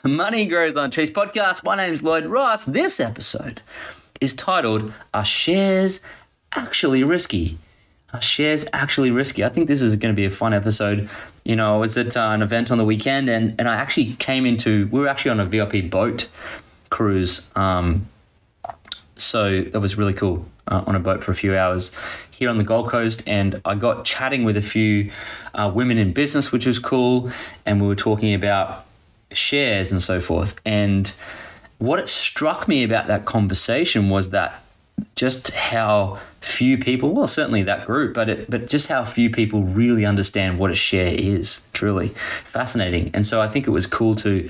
Money Grows on Trees podcast. My name's Lloyd Ross. This episode is titled Are Shares Actually Risky? Are shares actually risky? I think this is going to be a fun episode. You know, I was at uh, an event on the weekend and, and I actually came into, we were actually on a VIP boat cruise. Um, so that was really cool uh, on a boat for a few hours here on the Gold Coast. And I got chatting with a few uh, women in business, which was cool. And we were talking about shares and so forth. And what it struck me about that conversation was that just how few people, well, certainly that group, but it, but just how few people really understand what a share is. Truly fascinating, and so I think it was cool to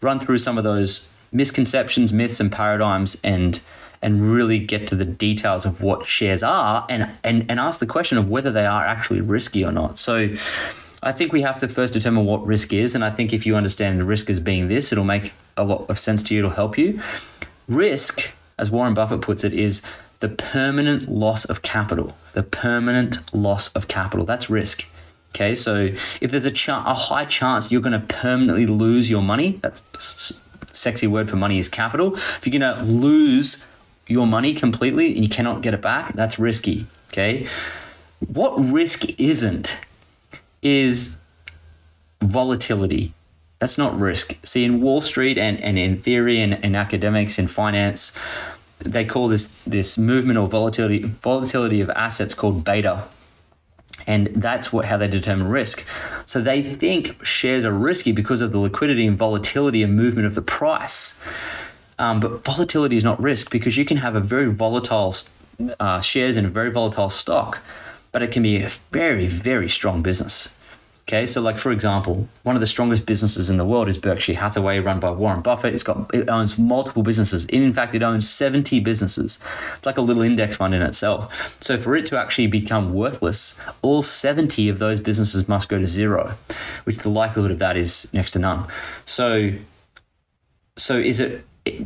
run through some of those misconceptions, myths, and paradigms, and and really get to the details of what shares are, and and and ask the question of whether they are actually risky or not. So. I think we have to first determine what risk is, and I think if you understand the risk as being this, it'll make a lot of sense to you. It'll help you. Risk, as Warren Buffett puts it, is the permanent loss of capital. The permanent loss of capital. That's risk. Okay, so if there's a, a high chance you're going to permanently lose your money, that's sexy word for money is capital. If you're going to lose your money completely and you cannot get it back, that's risky. Okay, what risk isn't is volatility. That's not risk. See, in Wall Street and, and in theory and, and academics and finance, they call this this movement or volatility volatility of assets called beta. And that's what how they determine risk. So they think shares are risky because of the liquidity and volatility and movement of the price. Um, but volatility is not risk because you can have a very volatile uh, shares in a very volatile stock, but it can be a very, very strong business. Okay, so like for example, one of the strongest businesses in the world is Berkshire Hathaway, run by Warren Buffett. It's got it owns multiple businesses. In fact, it owns 70 businesses. It's like a little index fund in itself. So for it to actually become worthless, all 70 of those businesses must go to zero, which the likelihood of that is next to none. So so is it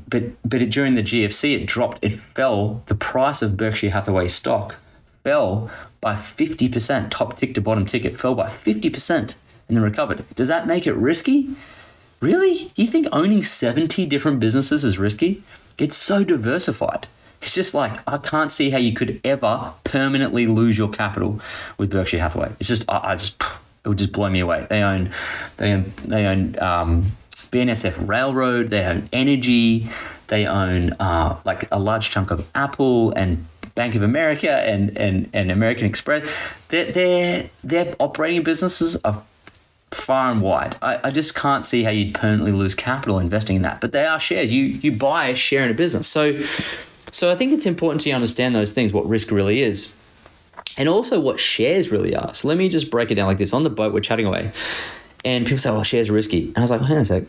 but but during the GFC it dropped it fell the price of Berkshire Hathaway stock fell by 50% top tick to bottom tick it fell by 50% and then recovered. Does that make it risky? Really? You think owning 70 different businesses is risky? It's so diversified. It's just like I can't see how you could ever permanently lose your capital with Berkshire Hathaway. It's just I, I just it would just blow me away. They own they own they own um, BNSF Railroad, they own energy, they own uh, like a large chunk of Apple and Bank of America and, and, and American Express. Their, their, their operating businesses are far and wide. I, I just can't see how you'd permanently lose capital investing in that. But they are shares. You you buy a share in a business. So so I think it's important to understand those things, what risk really is. And also what shares really are. So let me just break it down like this. On the boat, we're chatting away. And people say, oh, shares are risky. And I was like, hang on a sec.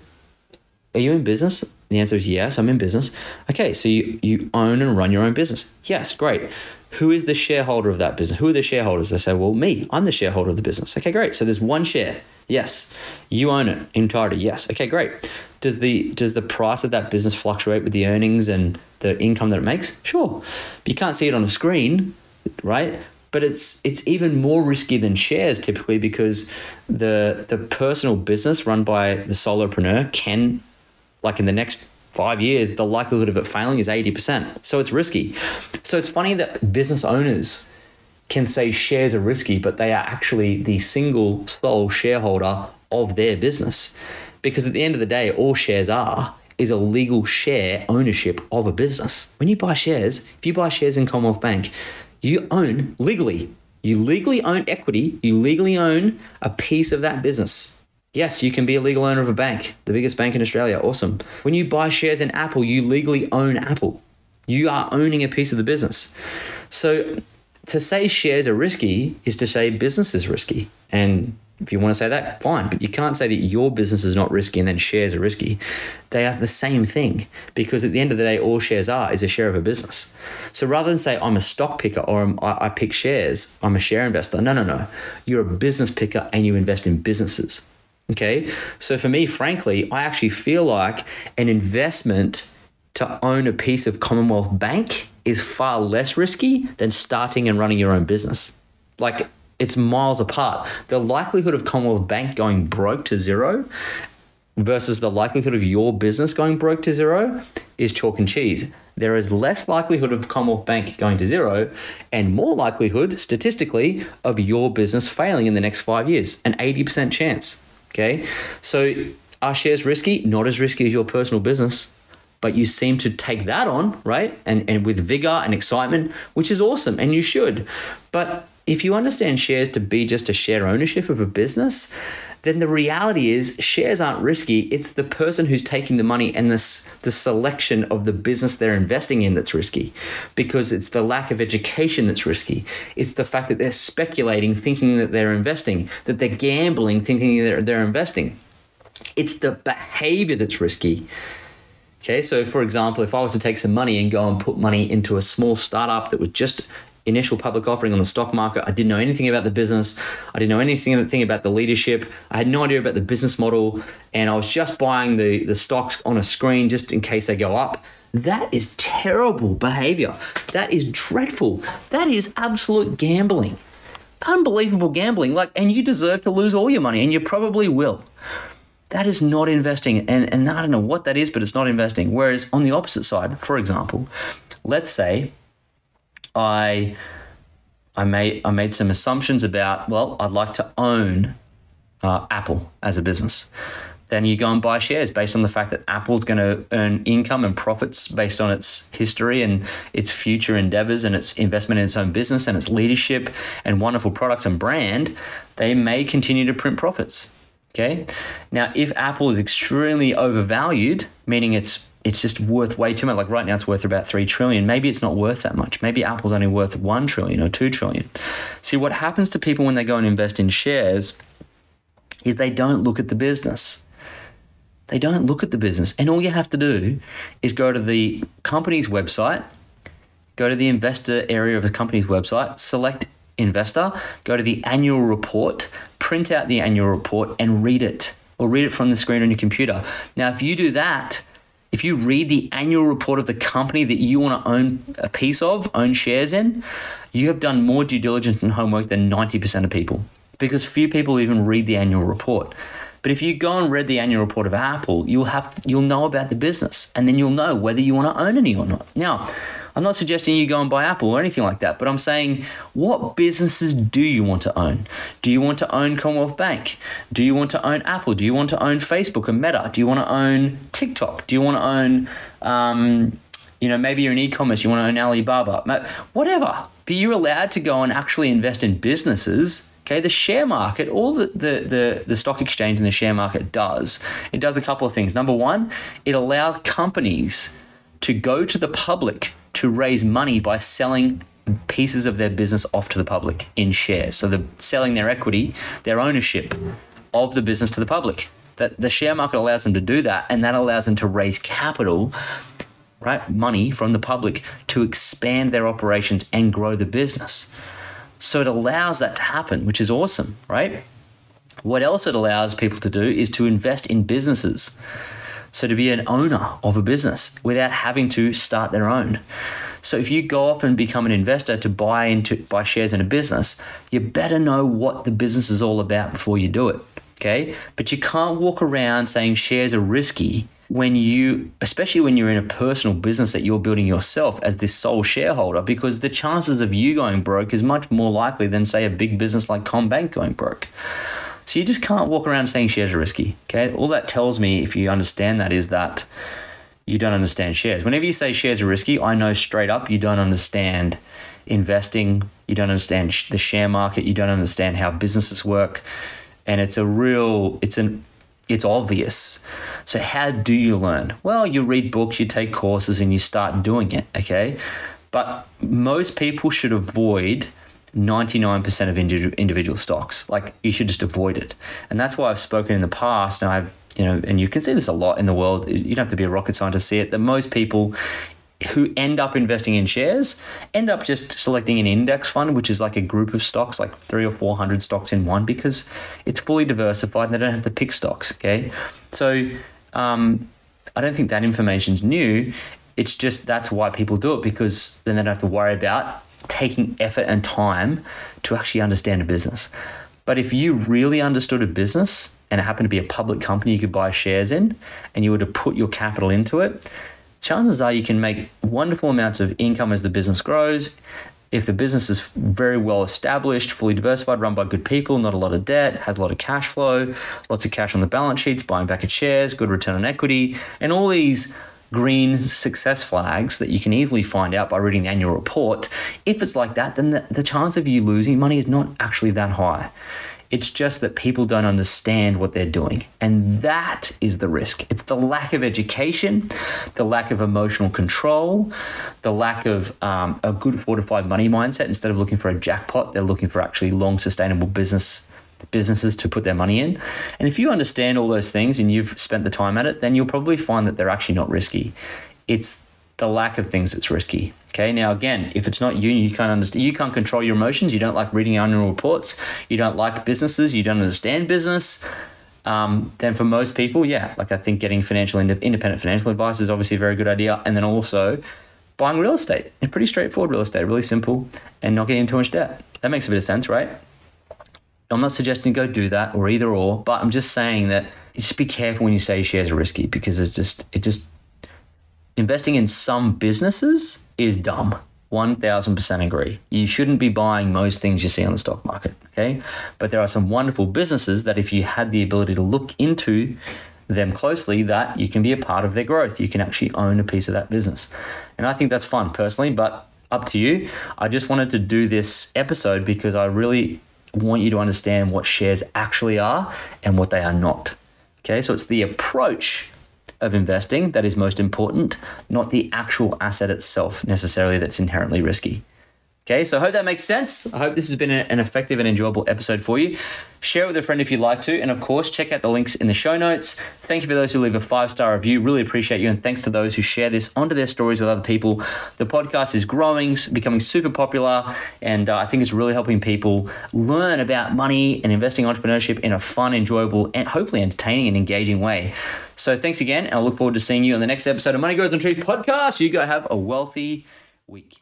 Are you in business? The answer is yes, I'm in business. Okay, so you, you own and run your own business. Yes, great. Who is the shareholder of that business? Who are the shareholders? They say, well, me. I'm the shareholder of the business. Okay, great. So there's one share. Yes. You own it entirely. Yes. Okay, great. Does the does the price of that business fluctuate with the earnings and the income that it makes? Sure. But you can't see it on a screen, right? but it's it's even more risky than shares typically because the the personal business run by the solopreneur can like in the next five years the likelihood of it failing is 80% so it's risky so it's funny that business owners can say shares are risky but they are actually the single sole shareholder of their business because at the end of the day all shares are is a legal share ownership of a business when you buy shares if you buy shares in commonwealth bank you own legally. You legally own equity. You legally own a piece of that business. Yes, you can be a legal owner of a bank, the biggest bank in Australia. Awesome. When you buy shares in Apple, you legally own Apple. You are owning a piece of the business. So to say shares are risky is to say business is risky. And If you want to say that, fine. But you can't say that your business is not risky and then shares are risky. They are the same thing because at the end of the day, all shares are is a share of a business. So rather than say I'm a stock picker or I, I pick shares, I'm a share investor. No, no, no. You're a business picker and you invest in businesses. Okay. So for me, frankly, I actually feel like an investment to own a piece of Commonwealth Bank is far less risky than starting and running your own business. Like it's miles apart. The likelihood of Commonwealth Bank going broke to zero versus the likelihood of your business going broke to zero is chalk and cheese. There is less likelihood of Commonwealth Bank going to zero and more likelihood, statistically, of your business failing in the next five years. An 80% chance. Okay. So are shares risky? Not as risky as your personal business but you seem to take that on, right? And and with vigor and excitement, which is awesome, and you should. But if you understand shares to be just a share ownership of a business, then the reality is shares aren't risky. It's the person who's taking the money and this the selection of the business they're investing in that's risky. Because it's the lack of education that's risky. It's the fact that they're speculating, thinking that they're investing, that they're gambling, thinking they're, they're investing. It's the behavior that's risky Okay, so for example, if I was to take some money and go and put money into a small startup that was just initial public offering on the stock market, I didn't know anything about the business, I didn't know anything about the leadership, I had no idea about the business model, and I was just buying the, the stocks on a screen just in case they go up. That is terrible behavior. That is dreadful. That is absolute gambling. Unbelievable gambling. Like, and you deserve to lose all your money, and you probably will. That is not investing. And, and I don't know what that is, but it's not investing. Whereas on the opposite side, for example, let's say I I made I made some assumptions about well, I'd like to own uh, Apple as a business. Then you go and buy shares based on the fact that Apple's going to earn income and profits based on its history and its future endeavors and its investment in its own business and its leadership and wonderful products and brand. They may continue to print profits. Okay. Now, if Apple is extremely overvalued, meaning it's it's just worth way too much. Like right now, it's worth about three trillion. Maybe it's not worth that much. Maybe Apple's only worth one trillion or two trillion. See, what happens to people when they go and invest in shares is they don't look at the business. They don't look at the business, and all you have to do is go to the company's website, go to the investor area of the company's website, select investor, go to the annual report, print out the annual report, and read it, or read it from the screen on your computer. Now, if you do that, if you read the annual report of the company that you want to own a piece of, own shares in, you have done more due diligence and homework than 90% of people because few people even read the annual report. But if you go and read the annual report of Apple, you'll have to, you'll know about the business and then you'll know whether you want to own any or not. Now, I'm not suggesting you go and buy Apple or anything like that, but I'm saying what businesses do you want to own? Do you want to own Commonwealth Bank? Do you want to own Apple? Do you want to own Facebook and Meta? Do you want to own TikTok? Do you want to own, um, you know, maybe you're in e-commerce, you want to own Alibaba, whatever. But you're allowed to go and actually invest in businesses Okay, the share market, all the, the, the, the, stock exchange and the share market does, it does a couple of things. Number one, it allows companies to go to the public to raise money by selling pieces of their business off to the public in shares. So they're selling their equity, their ownership of the business to the public. That the share market allows them to do that, and that allows them to raise capital, right, money from the public to expand their operations and grow the business. So it allows that to happen, which is awesome, right? What else it allows people to do is to invest in businesses. So to be an owner of a business without having to start their own. So if you go off and become an investor to buy into buy shares in a business, you better know what the business is all about before you do it. Okay? But you can't walk around saying shares are risky when you especially when you're in a personal business that you're building yourself as this sole shareholder because the chances of you going broke is much more likely than say a big business like CommBank going broke. So you just can't walk around saying shares are risky. Okay. All that tells me, if you understand that, is that you don't understand shares. Whenever you say shares are risky, I know straight up you don't understand investing, you don't understand the share market, you don't understand how businesses work. And it's a real, it's an, it's obvious. So how do you learn? Well, you read books, you take courses, and you start doing it. Okay. But most people should avoid 99% of individual stocks. Like you should just avoid it. And that's why I've spoken in the past and I've you know, and you can see this a lot in the world. You don't have to be a rocket scientist to see it. That most people who end up investing in shares end up just selecting an index fund, which is like a group of stocks, like three or four hundred stocks in one, because it's fully diversified and they don't have to pick stocks. Okay, so um, I don't think that information is new. It's just that's why people do it because then they don't have to worry about taking effort and time to actually understand a business. But if you really understood a business and it happened to be a public company you could buy shares in and you were to put your capital into it, chances are you can make wonderful amounts of income as the business grows. If the business is very well established, fully diversified, run by good people, not a lot of debt, has a lot of cash flow, lots of cash on the balance sheets, buying back its shares, good return on equity, and all these green success flags that you can easily find out by reading the annual report. If it's like that, then the, the chance of you losing money is not actually that high. It's just that people don't understand what they're doing. And that is the risk. It's the lack of education, the lack of emotional control, the lack of um, a good fortified money mindset. Instead of looking for a jackpot, they're looking for actually long, sustainable business businesses to put their money in. And if you understand all those things and you've spent the time at it, then you'll probably find that they're actually not risky. It's the lack of things that's risky. Okay. Now, again, if it's not you, you can't understand, you can't control your emotions. You don't like reading annual reports. You don't like businesses. You don't understand business. Um, then for most people, yeah, like I think getting financial independent financial advice is obviously a very good idea. And then also buying real estate. It's pretty straightforward real estate, really simple, and not getting too much debt. That makes a bit of sense, right? I'm not suggesting go do that or either or, but I'm just saying that just be careful when you say shares are risky because it's just it just investing in some businesses is dumb. 1000% agree. You shouldn't be buying most things you see on the stock market, okay? But there are some wonderful businesses that if you had the ability to look into them closely that you can be a part of their growth. You can actually own a piece of that business. And I think that's fun personally, but up to you. I just wanted to do this episode because I really want you to understand what shares actually are and what they are not. Okay, so it's the approach of investing that is most important, not the actual asset itself necessarily that's inherently risky. Okay, so I hope that makes sense. I hope this has been an effective and enjoyable episode for you. Share it with a friend if you'd like to. And of course, check out the links in the show notes. Thank you for those who leave a five star review. Really appreciate you. And thanks to those who share this onto their stories with other people. The podcast is growing, becoming super popular. And uh, I think it's really helping people learn about money and investing entrepreneurship in a fun, enjoyable, and hopefully entertaining and engaging way. So thanks again. And I look forward to seeing you on the next episode of Money Grows on Trees podcast. You go have a wealthy week.